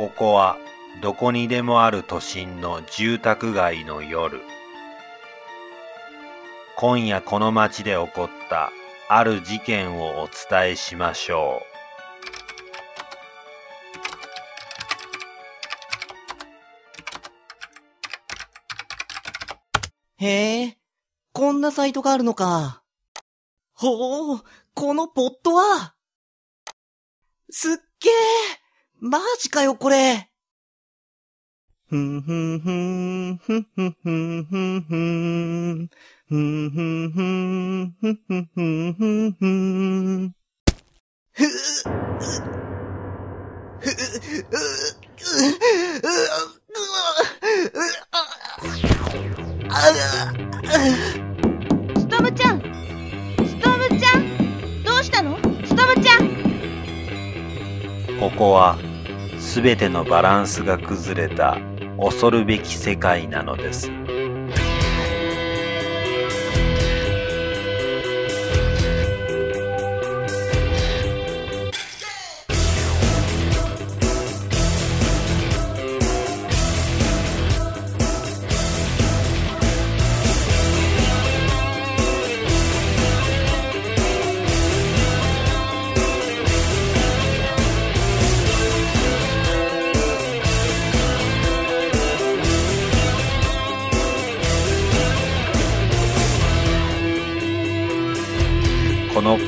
ここはどこにでもある都心の住宅街の夜。今夜この街で起こったある事件をお伝えしましょう。へえ、こんなサイトがあるのか。ほう、このポットはすっげえマジかよ、これふんふんふん、ふんふんふんふんふん、ふんふんふん、ふんふんふんふんふん。ふ、ストムちゃんストムちゃんどうしたのストムちゃんここは全てのバランスが崩れた恐るべき世界なのです。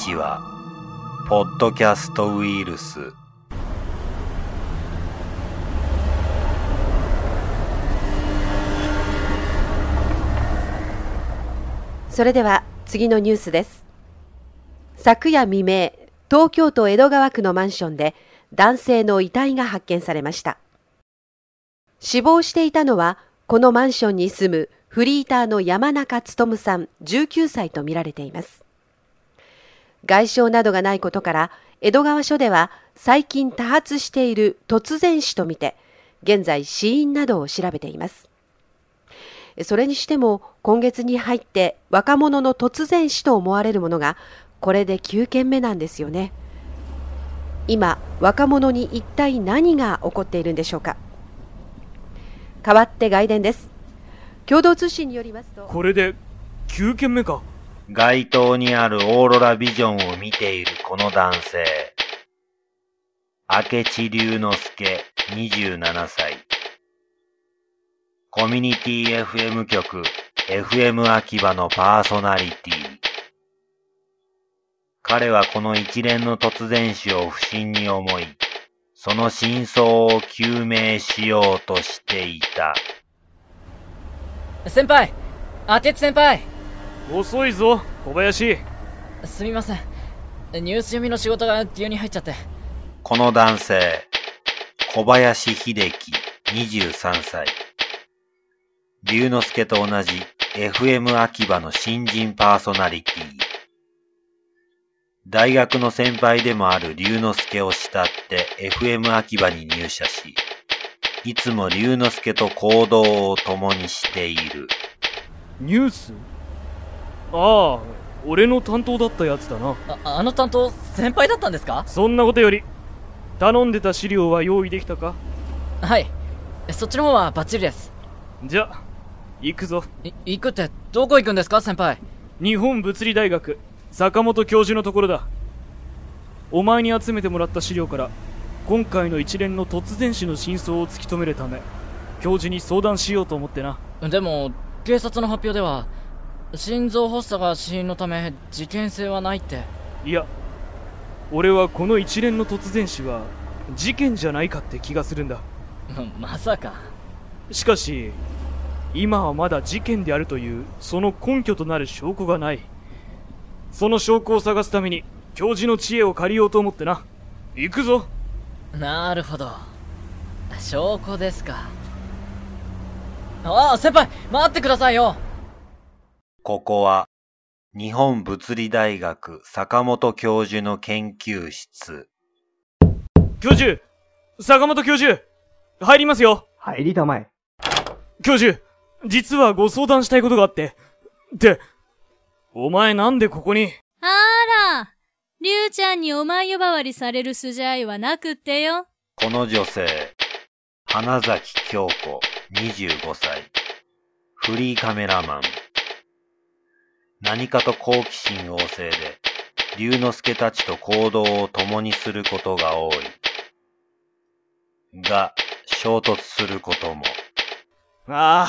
第1話ポッドキャストウイルス。それでは次のニュースです。昨夜未明東京都江戸川区のマンションで男性の遺体が発見されました。死亡していたのはこのマンションに住むフリーターの山中努さん19歳とみられています。外傷などがないことから江戸川署では最近多発している突然死とみて現在死因などを調べています。それにしても今月に入って若者の突然死と思われるものがこれで9件目なんですよね。今若者に一体何が起こっているんでしょうか。代わって外伝です。共同通信によりますとこれで9件目か。街頭にあるオーロラビジョンを見ているこの男性。明智龍之介、27歳。コミュニティ FM 局、FM 秋葉のパーソナリティ。彼はこの一連の突然死を不審に思い、その真相を究明しようとしていた。先輩明智先輩遅いぞ小林。すみません。ニュース読みの仕事が急に入っちゃって。この男性小林秀樹23歳。龍之介と同じ FM 秋葉の新人パーソナリティ。大学の先輩でもある龍之介を慕って FM 秋葉に入社しいつも龍之介と行動を共にしている。ニュース？ああ俺の担当だったやつだな。ああの担当先輩だったんですか？そんなことより頼んでた資料は用意できたか？はい。そっちの方はバッチリです。じゃ行くぞ。い行くってどこ行くんですか？先輩。日本物理大学坂本教授のところだ。お前に集めてもらった資料から今回の一連の突然死の真相を突き止めるため教授に相談しようと思ってな。でも警察の発表では心臓発作が死因のため事件性はないっていや俺はこの一連の突然死は事件じゃないかって気がするんだ まさか。しかし今はまだ事件であるというその根拠となる証拠がないその証拠を探すために教授の知恵を借りようと思ってな行くぞなるほど。証拠ですか。ああ、先輩待ってくださいよここは、日本物理大学坂本教授の研究室。教授坂本教授入りますよ入りたまえ。教授実はご相談したいことがあって。って、お前なんでここに？あら、りゅうちゃんにお前呼ばわりされる筋合いはなくってよ。この女性、花崎京子、25歳。フリーカメラマン。何かと好奇心旺盛で、龍之介たちと行動を共にすることが多い。が、衝突することも。あ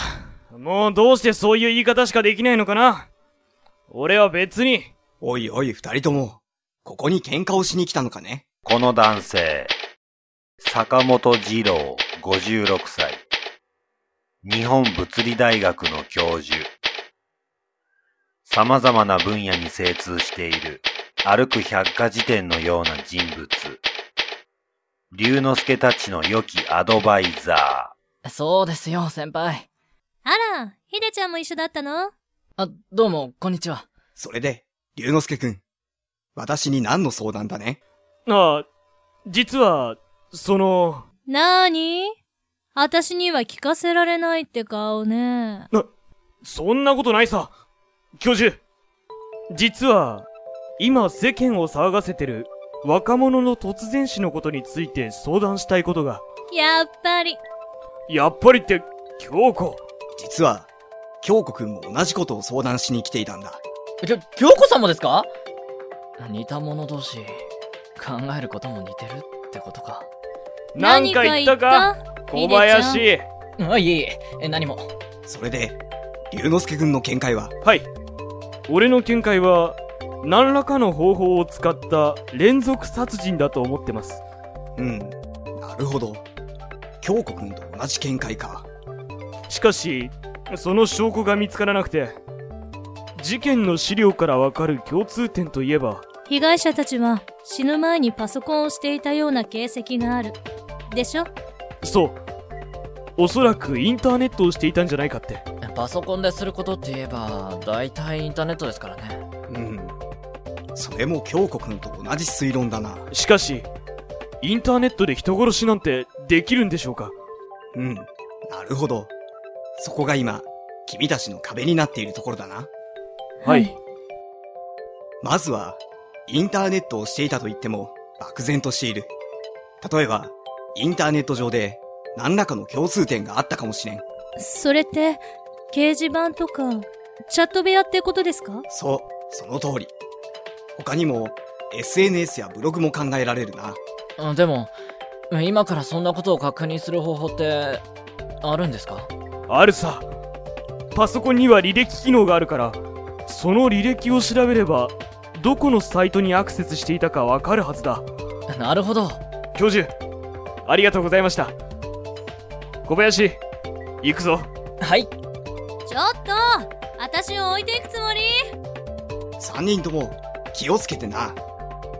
あ、もうどうしてそういう言い方しかできないのかな？俺は別に、おいおい二人とも、ここに喧嘩をしに来たのかね？この男性、坂本二郎、56歳。日本物理大学の教授。様々な分野に精通している、歩く百科事典のような人物。龍之介たちの良きアドバイザそうですよ、先輩。あら、ひでちゃんも一緒だったの？あ、どうも、こんにちは。それで、龍之介くん。私に何の相談だね？ああ、実は、その、なーにあたしには聞かせられないって顔ね。そんなことないさ。教授、実は、今世間を騒がせてる若者の突然死のことについて相談したいことが。やっぱり。やっぱりって、京子。実は、京子くんも同じことを相談しに来ていたんだ。きょ、京子さんもですか？似た者同士、考えることも似てるってことか。なんか言ったか小林。あ、いえいえ、え何も。それで、龍之介くんの見解は？はい。俺の見解は、何らかの方法を使った連続殺人だと思ってます。うん。なるほど。京子くんと同じ見解か。しかし、その証拠が見つからなくて、事件の資料からわかる共通点といえば、被害者たちは死ぬ前にパソコンをしていたような形跡がある。でしょ？そう。おそらくインターネットをしていたんじゃないかって。パソコンですることって言えば、大体インターネットですからね。うん。それも京子くんと同じ推論だな。しかし、インターネットで人殺しなんてできるんでしょうか？うん。なるほど。そこが今、君たちの壁になっているところだな。はい。まずは、インターネットをしていたと言っても、漠然としている。例えば、インターネット上で、何らかの共通点があったかもしれん。それって、掲示板とか、チャット部屋ってことですか？そう、その通り。他にも、SNS やブログも考えられるな。あでも、今からそんなことを確認する方法って、あるんですか？あるさ。パソコンには履歴機能があるから、その履歴を調べれば、どこのサイトにアクセスしていたかわかるはずだ。なるほど。教授、ありがとうございました。小林、行くぞ。はい。私を置いていくつもり？三人とも、気をつけてな。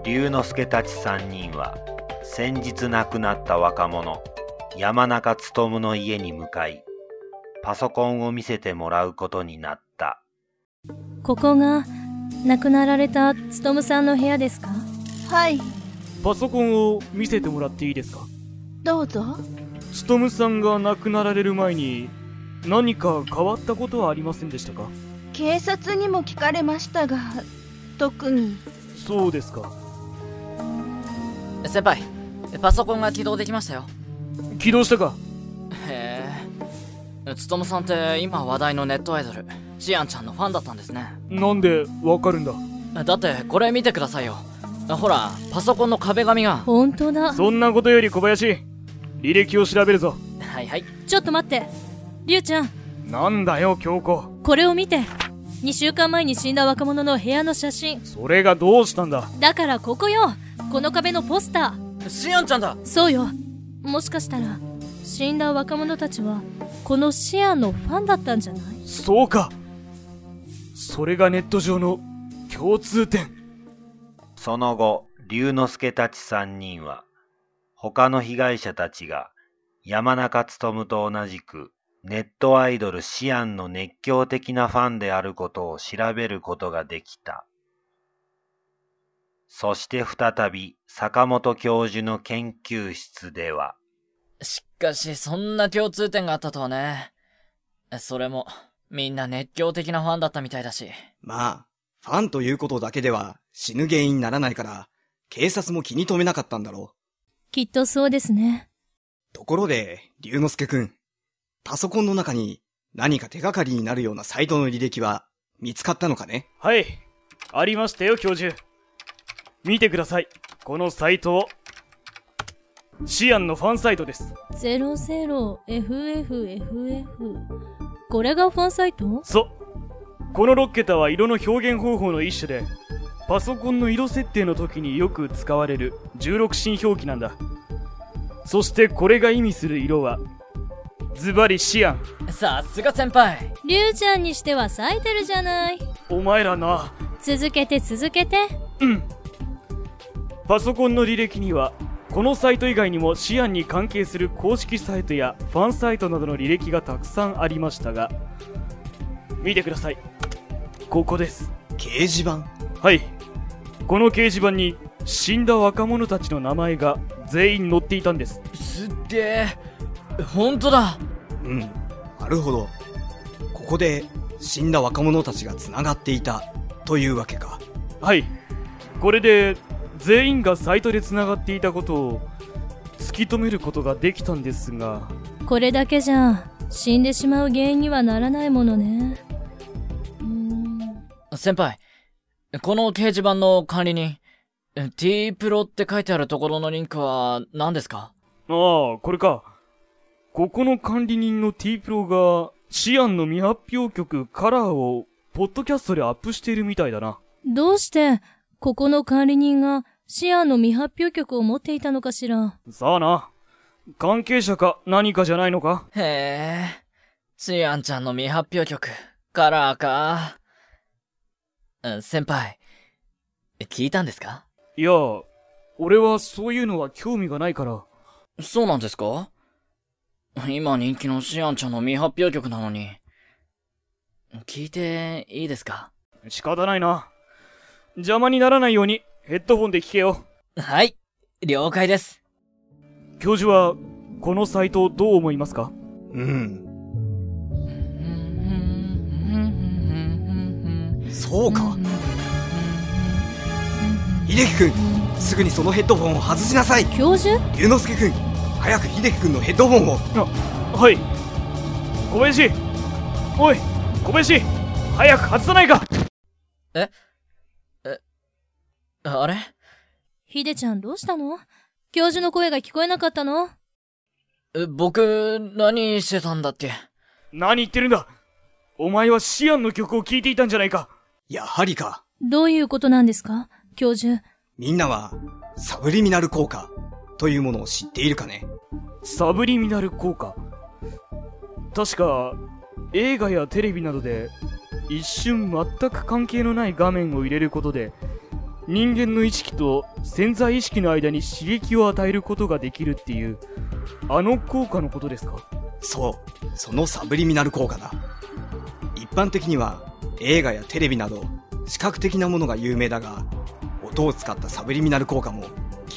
龍之介たち三人は、先日亡くなった若者、山中努の家に向かい、パソコンを見せてもらうことになった。ここが、亡くなられたつとむさんの部屋ですか？はい、パソコンを見せてもらっていいですか？どうぞ。つとむさんが亡くなられる前に、何か変わったことはありませんでしたか？警察にも聞かれましたが、特に。そうですか。先輩、パソコンが起動できましたよ。起動したか？へえ。つとむさんって今話題のネットアイドル、シアンちゃんのファンだったんですね。なんでわかるんだ？だって、これ見てくださいよ。ほら、パソコンの壁紙が。本当だ。そんなことより小林、履歴を調べるぞ。はいはい。ちょっと待って。りゅうちゃん、なんだよ、京子。これを見て。2週間前に死んだ若者の部屋の写真。それがどうしたんだ？だからここよ。この壁のポスタシアンちゃんだー。そうよ。もしかしたら、死んだ若者たちは、このシアンのファンだったんじゃない？そうかそれがネット上の共通点。その後、龍之介たち三人は、他の被害者たちが山中努と同じくネットアイドルシアンの熱狂的なファンであることを調べることができた。そして再び坂本教授の研究室では、しかし、そんな共通点があったとはね。それも、みんな熱狂的なファンだったみたいだし。まあ、ファンということだけでは死ぬ原因にならないから、警察も気に留めなかったんだろきっとそうですね。う。ところで、龍之介くん、パソコンの中に何か手がかりになるようなサイトの履歴は見つかったのかね？はい。ありましたよ、教授。見てください。このサイトを。シアンのファンサイトです。00FFFF。これがファンサイト？そう。この6桁は色の表現方法の一種で、パソコンの色設定の時によく使われる16進表記なんだ。そしてこれが意味する色は、ズバリシアン。さすが先輩。リュウちゃんにしては咲いてるじゃない。お前らな。続けて続けて。うん。パソコンの履歴には、このサイト以外にもシアンに関係する公式サイトやファンサイトなどの履歴がたくさんありましたが、見てください。ここです。掲示板？はい。この掲示板に死んだ若者たちの名前が全員載っていたんです。すっげえ。ほんとだ。うん。なるほど。ここで死んだ若者たちが繋がっていたというわけか。はい。これで全員がサイトで繋がっていたことを突き止めることができたんですが、これだけじゃ、死んでしまう原因にはならないものね。うーん。先輩、この掲示板の管理人、T プロって書いてあるところのリンクは何ですか？ああ、これか。ここの管理人の T プロが、シアンの未発表曲カラーを、ポッドキャストでアップしているみたいだな。どうして、ここの管理人がシアンの未発表曲を持っていたのかしら？さあな。関係者か何かじゃないのか？へえ。シアンちゃんの未発表曲、カラーか。うん先輩、聞いたんですか？いや、俺はそういうのは興味がないから。そうなんですか？今人気のシアンちゃんの未発表曲なのに。聞いていいですか？仕方ないな。邪魔にならないようにヘッドホンで聞けよ。はい、了解です。教授は、このサイトをどう思いますか？うん。そうか。秀樹くん、すぐにそのヘッドホンを外しなさい。教授龍之介くん、早く秀樹くんのヘッドホンを。はい。小林。おい小林。早く外さないか。あれ？ヒデちゃんどうしたの？教授の声が聞こえなかったの？え僕、何してたんだっけ？何言ってるんだ。お前はシアンの曲を聴いていたんじゃないか。やはりか。どういうことなんですか？教授。みんなは、サブリミナル効果というものを知っているかね？サブリミナル効果。確か映画やテレビなどで一瞬全く関係のない画面を入れることで人間の意識と潜在意識の間に刺激を与えることができるっていうあの効果のことですか？そう、そのサブリミナル効果だ。一般的には映画やテレビなど視覚的なものが有名だが、音を使ったサブリミナル効果も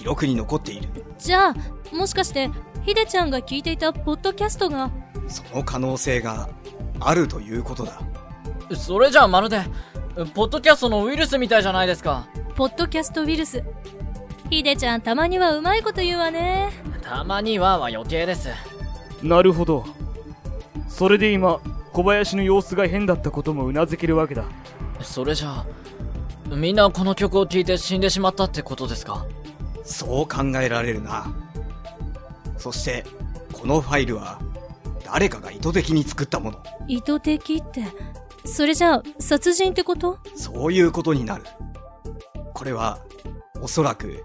記録に残っている。じゃあ、もしかして、ヒデちゃんが聞いていたポッドキャストが、その可能性があるということだ。それじゃあまるで、ポッドキャストのウイルスみたいじゃないですか。ポッドキャストウイルス。ヒデちゃんたまにはうまいこと言うわね。たまにはは余計です。なるほどそれで今小林の様子が変だったこともうなずけるわけだそれじゃあ、みんなこの曲を聴いて死んでしまったってことですか？そう考えられるな。そして、このファイルは誰かが意図的に作ったもの。意図的って。それじゃあ、殺人ってこと？そういうことになる。これは、おそらく、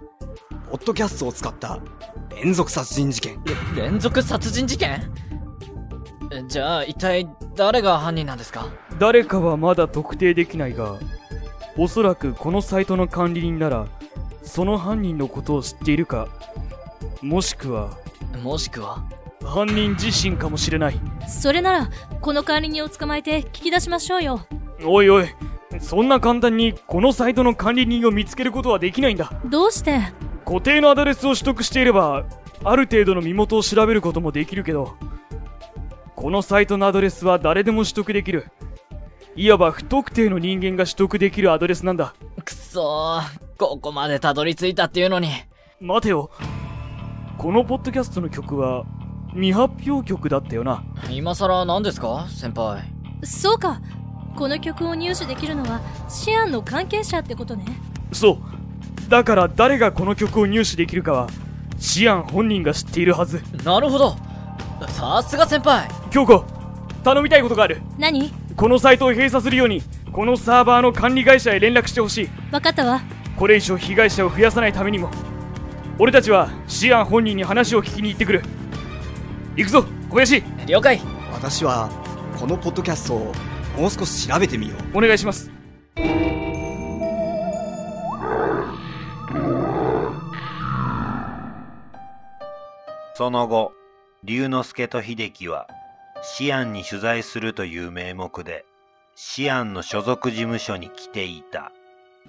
ポッドキャストを使った連続殺人事件。れ連続殺人事件？えじゃあ、一体誰が犯人なんですか？誰かはまだ特定できないがおそらくこのサイトの管理人ならその犯人のことを知っているかもしくはもしくは？犯人自身かもしれない。それなら、この管理人を捕まえて聞き出しましょうよ。おいおいそんな簡単にこのサイトの管理人を見つけることはできないんだ。どうして？固定のアドレスを取得していればある程度の身元を調べることもできるけどこのサイトのアドレスは誰でも取得できる。いわば不特定の人間が取得できるアドレスなんだ。くそー、ここまでたどり着いたっていうのに。待てよこのポッドキャストの曲は未発表曲だったよな今更何ですか先輩？そうか。この曲を入手できるのは、シアンの関係者ってことね。そうだから誰がこの曲を入手できるかはシアン本人が知っているはずなるほど。さすが先輩。京子頼みたいことがある何？このサイトを閉鎖するようにこのサーバーの管理会社へ連絡してほしいわかったわ。これ以上被害者を増やさないためにも俺たちはシアン本人に話を聞きに行ってくる行くぞ小林了解。私は、このポッドキャストをもう少し調べてみよう。お願いしますその後、龍之介と秀樹は、シアンに取材するという名目で、シアンの所属事務所に来ていた。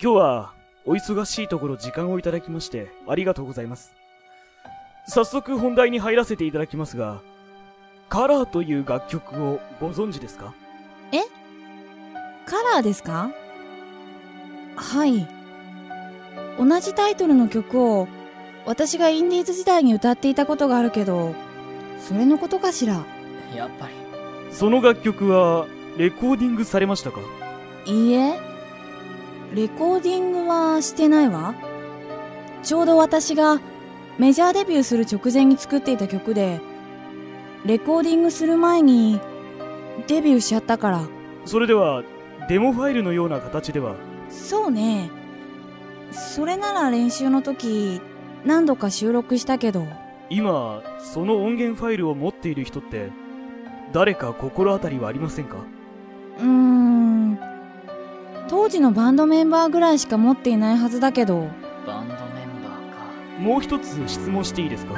今日はお忙しいところ時間をいただきましてありがとうございます早速本題に入らせていただきますがカラーという楽曲をご存知ですか？カラーですか？はい。同じタイトルの曲を私がインディーズ時代に歌っていたことがあるけど、それのことかしら？やっぱり。その楽曲はレコーディングされましたか？いいえ。レコーディングはしてないわ。ちょうど私がメジャーデビューする直前に作っていた曲で、レコーディングする前にデビューしちゃったから。それではデモファイルのような形では？そうね。それなら練習の時、何度か収録したけど、今その音源ファイルを持っている人って誰か心当たりはありませんか？うーん。当時のバンドメンバーぐらいしか持っていないはずだけど、バンドメンバーか。もう一つ質問していいですか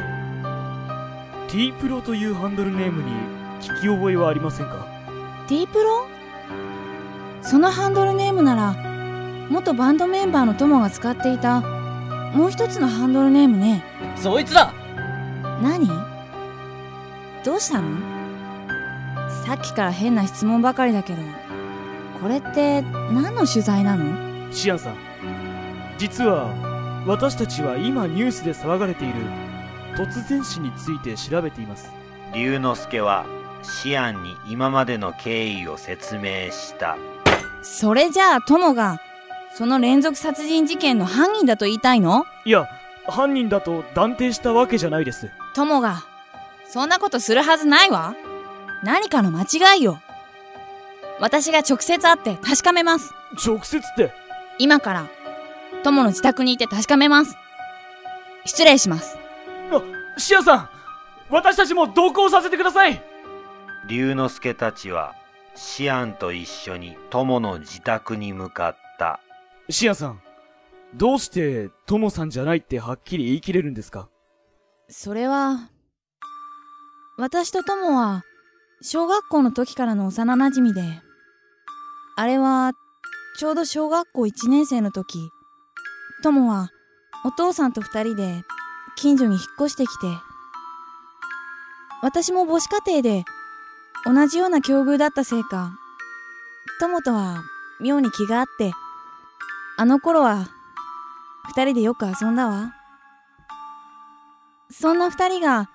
？T プロというハンドルネームに聞き覚えはありませんか？T プロ？そのハンドルネームなら、元バンドメンバーの友が使っていた、もう一つのハンドルネームね。そいつだ！何？どうしたの？さっきから変な質問ばかりだけど、これって何の取材なの？シアンさん実は私たちは今ニュースで騒がれている突然死について調べています龍之介は、シアンに今までの経緯を説明した。それじゃあ友が、その連続殺人事件の犯人だと言いたいの？いや犯人だと断定したわけじゃないです友が、そんなことするはずないわ。何かの間違いよ。私が直接会って確かめます。直接って？今から、友の自宅にいて確かめます。失礼します。あシアンさん私たちも同行させてください龍之介たちは、シアンと一緒に友の自宅に向かった。シアンさんどうしてトモさんじゃないってはっきり言い切れるんですか？それは、私と友は、小学校の時からの幼馴染で、あれは、ちょうど小学校1年生の時、友は、お父さんと二人で、近所に引っ越してきて、私も母子家庭で、同じような境遇だったせいか、友とは、妙に気があって、あの頃は、二人でよく遊んだわ。そんな二人が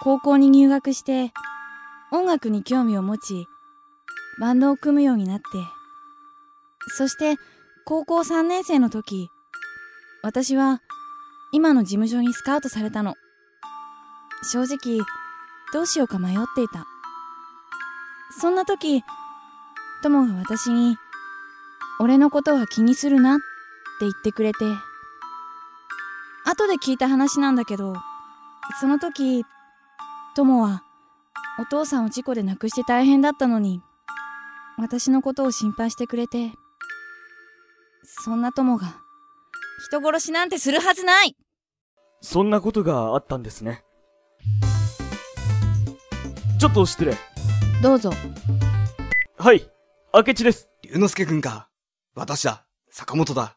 高校に入学して音楽に興味を持ちバンドを組むようになって。そして高校3年生の時私は今の事務所にスカウトされたの。正直どうしようか迷っていた。そんな時友が私に俺のことは気にするなって言ってくれて後で聞いた話なんだけど、その時、友は、お父さんを事故で亡くして大変だったのに、私のことを心配してくれて、そんな友が、人殺しなんてするはずないそんなことがあったんですね。ちょっと失礼。どうぞ。はい、明智です。龍之介くんか。私だ。坂本だ。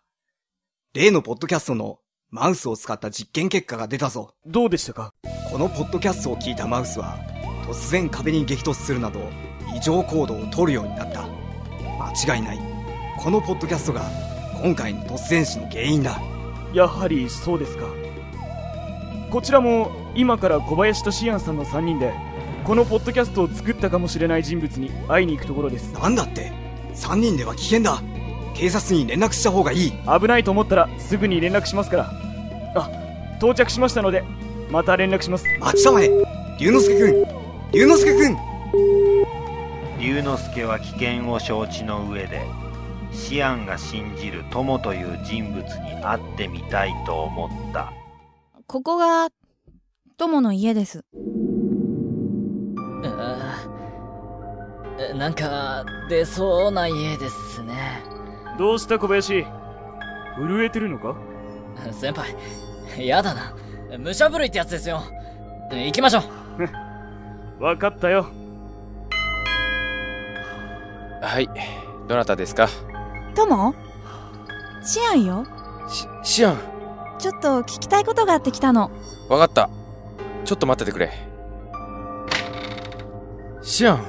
例のポッドキャストのマウスを使った実験結果が出たぞ。どうでしたか？このポッドキャストを聞いたマウスは、突然壁に激突するなど、異常行動を取るようになった。間違いない。このポッドキャストが、今回の突然死の原因だ。やはりそうですか。こちらも今から小林とシアンさんの3人で、このポッドキャストを作ったかもしれない人物に会いに行くところです。なんだって3人では危険だ警察に連絡した方がいい危ないと思ったらすぐに連絡しますから。あ、到着しましたので、また連絡します。待ちたまえ龍之介くん龍之介くん龍之介は危険を承知の上でシアンが信じる友という人物に会ってみたいと思ったここが、友の家です。うーなんか、出そうな家ですね。どうした小林？震えてるのか？先輩、やだな。武者震いってやつですよ。行きましょう。わかったよ。はい。どなたですか？友？シアンよ。し、シアン。ちょっと聞きたいことがあって来たの。わかった。ちょっと待っててくれ。シアン。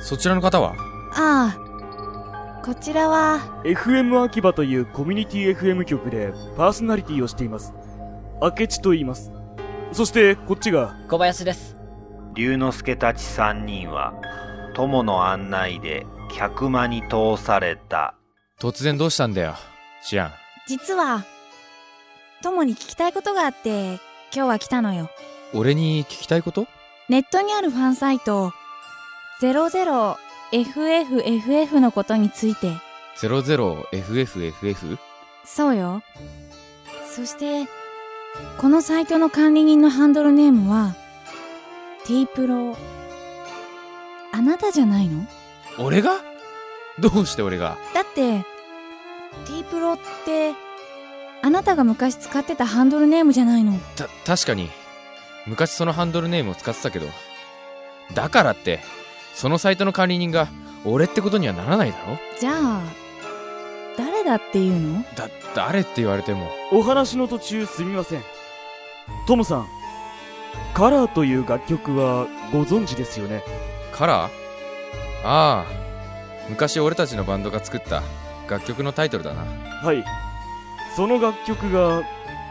そちらの方は？ああ。こちらは、FM 秋葉というコミュニティ FM 局でパーソナリティをしています。明智と言います。そして、こっちが、小林です。龍之介たち3人は友の案内で客間に通された突然どうしたんだよ、シアン。実は、友に聞きたいことがあって、今日は来たのよ。俺に聞きたいこと？ネットにあるファンサイト、00FFFF のことについて。00FFFF? そうよ。そして、このサイトの管理人のハンドルネームは、T プロ。あなたじゃないの？俺が？どうして俺が？だって、T プロって、あなたが昔使ってたハンドルネームじゃないの。た、確かに、昔そのハンドルネームを使ってたけど、だからって、そのサイトの管理人が俺ってことにはならないだろ？じゃあ、誰だっていうの？だ、誰って言われても。お話の途中すみません。トムさん、カラーという楽曲はご存知ですよね？カラー？ああ、昔俺たちのバンドが作った楽曲のタイトルだな。はい。その楽曲が、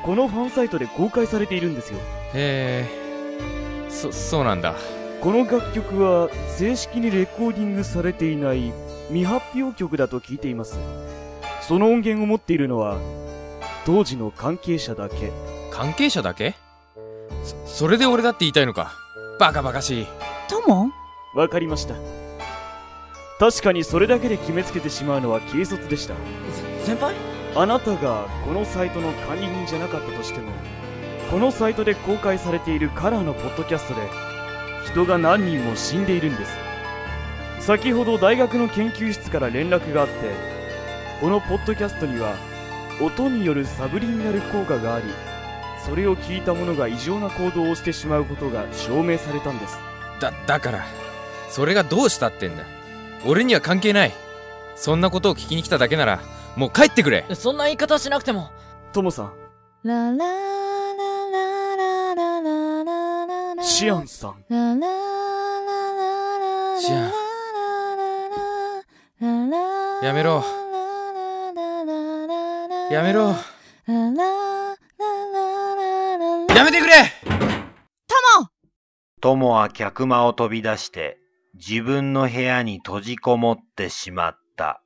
このファンサイトで公開されているんですよ。へえ、そ、そうなんだ。この楽曲は正式にレコーディングされていない未発表曲だと聞いています。その音源を持っているのは、当時の関係者だけ。関係者だけ？そ、それで俺だって言いたいのか。バカバカしい。友わかりました。確かにそれだけで決めつけてしまうのは軽率でした。先輩？あなたがこのサイトの管理人じゃなかったとしても、このサイトで公開されているカラーのポッドキャストで、人が何人も死んでいるんです。先ほど大学の研究室から連絡があって、このポッドキャストには、音によるサブリミナル効果があり、それを聞いた者が異常な行動をしてしまうことが証明されたんです。だ、だから、それがどうしたってんだ？俺には関係ない。そんなことを聞きに来ただけならもう帰ってくれ。そんな言い方しなくても。ともさん。シアンさんシアンやめろやめろやめてくれともは客間を飛び出して自分の部屋に閉じこもってしまった。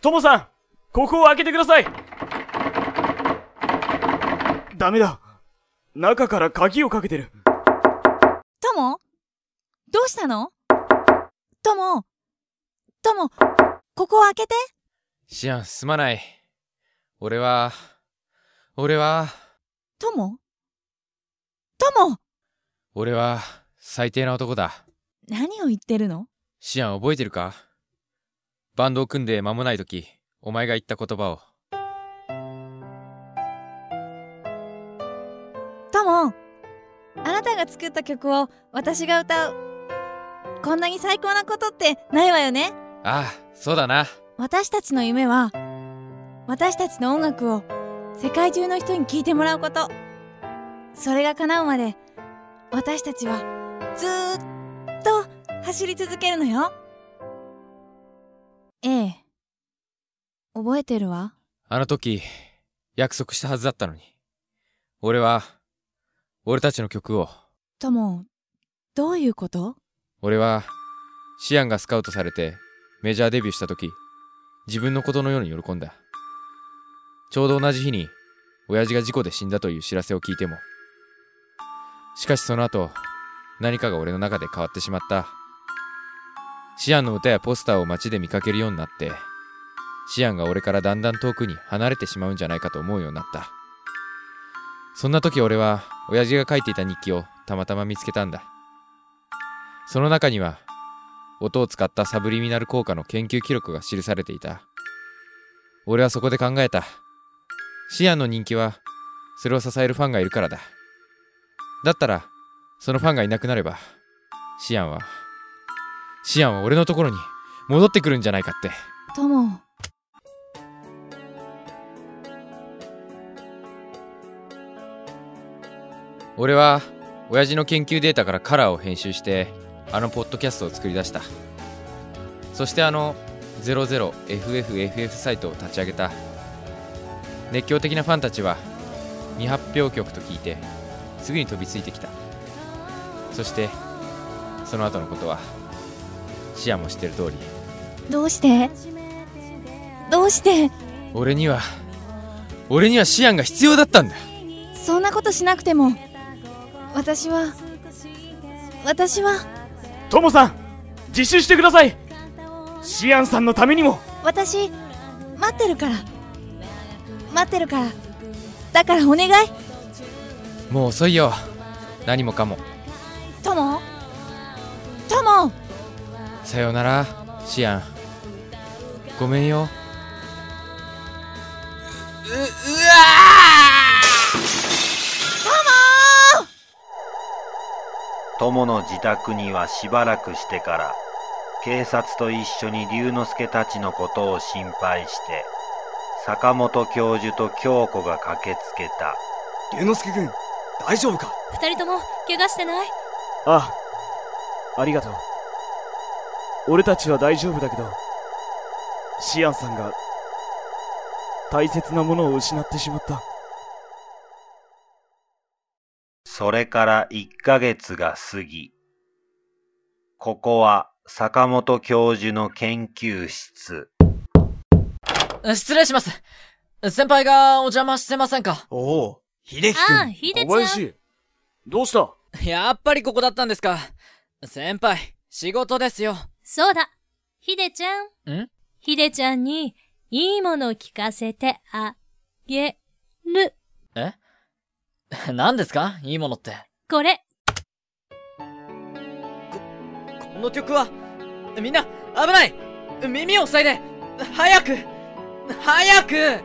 トモさんここを開けてください。ダメだ。中から鍵をかけてる。友どうしたの？友友ここを開けて。シアン、すまない。俺は、俺は、ともとも俺は、最低な男だ。何を言ってるの？シアン覚えてるか？バンドを組んで間もない時、お前が言った言葉を。ともあなたが作った曲を私が歌う。こんなに最高なことってないわよね？ああ、そうだな。私たちの夢は、私たちの音楽を世界中の人に聴いてもらうこと。それが叶うまで、私たちはずーっと走り続けるのよ。ええ。覚えてるわ。あの時、約束したはずだったのに。俺は、俺たちの曲を、とも、どういうこと？俺は、シアンがスカウトされてメジャーデビューした時、自分のことのように喜んだ。ちょうど同じ日に、親父が事故で死んだという知らせを聞いても。しかしその後、何かが俺の中で変わってしまった。シアンの歌やポスターを街で見かけるようになって、シアンが俺からだんだん遠くに離れてしまうんじゃないかと思うようになった。そんな時俺は、親父が書いていた日記をたまたま見つけたんだ。その中には、音を使ったサブリミナル効果の研究記録が記されていた。俺はそこで考えた。シアンの人気は、それを支えるファンがいるからだ。だったら、そのファンがいなくなれば、シアンは、シアンは俺のところに戻ってくるんじゃないかって。とも。俺は、親父の研究データからカラーを編集して、あのポッドキャストを作り出した。そしてあの 00FFFF サイトを立ち上げた。熱狂的なファンたちは、未発表曲と聞いて、すぐに飛びついてきた。そして、その後のことは、シアンも知ってる通り、どうして？どうして？俺には、俺にはシアンが必要だったんだ。そんなことしなくても、私は、私は、トモさん自首してくださいシアンさんのためにも私、待ってるから。待ってるから。だからお願い。もう遅いよ。何もかも。さよなら、シアン。ごめんよ。う、うわ友の自宅にはしばらくしてから、警察と一緒に龍之介たちのことを心配して、坂本教授と京子が駆けつけた。龍之介くん、大丈夫か？二人とも怪我してない？ああありがとう俺たちは大丈夫だけどシアンさんが大切なものを失ってしまったそれから1ヶ月が過ぎ、ここは坂本教授の研究室。失礼します。先輩がお邪魔してませんか？おお、秀樹くああ、ん。ひでちゃん。小林どうした？やっぱりここだったんですか。先輩、仕事ですよ。そうだ。ひでちゃん。ん？ひでちゃんに、いいもの聞かせてあげる。え？何ですか？いいものって。これ。この曲は、みんな、危ない耳を塞いで早く早く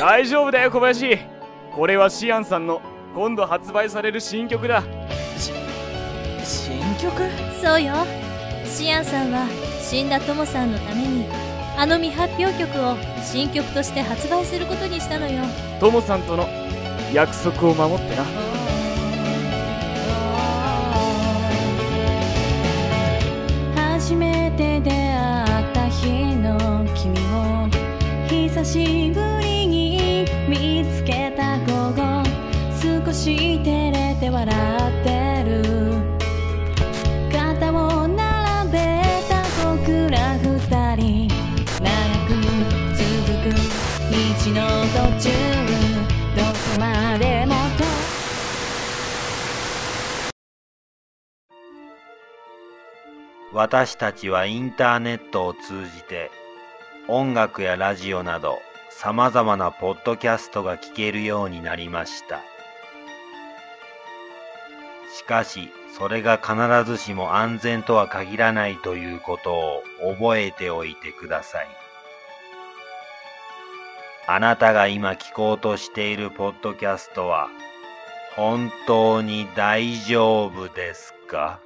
大丈夫だよ小林これはシアンさんの今度発売される新曲だ新曲？そうよ。シアンさんは、死んだトモさんのために、あの未発表曲を新曲として発売することにしたのよ。トモさんとの約束を守ってな初めて出会った日の君を久しぶりに見つけし照れて笑ってる。肩を並べた僕ら二人。長く続く道の途中。どこまでもと。私たちはインターネットを通じて、音楽やラジオなど様々なポッドキャストが聞けるようになりました。しかし、それが必ずしも安全とは限らないということを覚えておいてください。あなたが今聞こうとしているポッドキャストは本当に大丈夫ですか？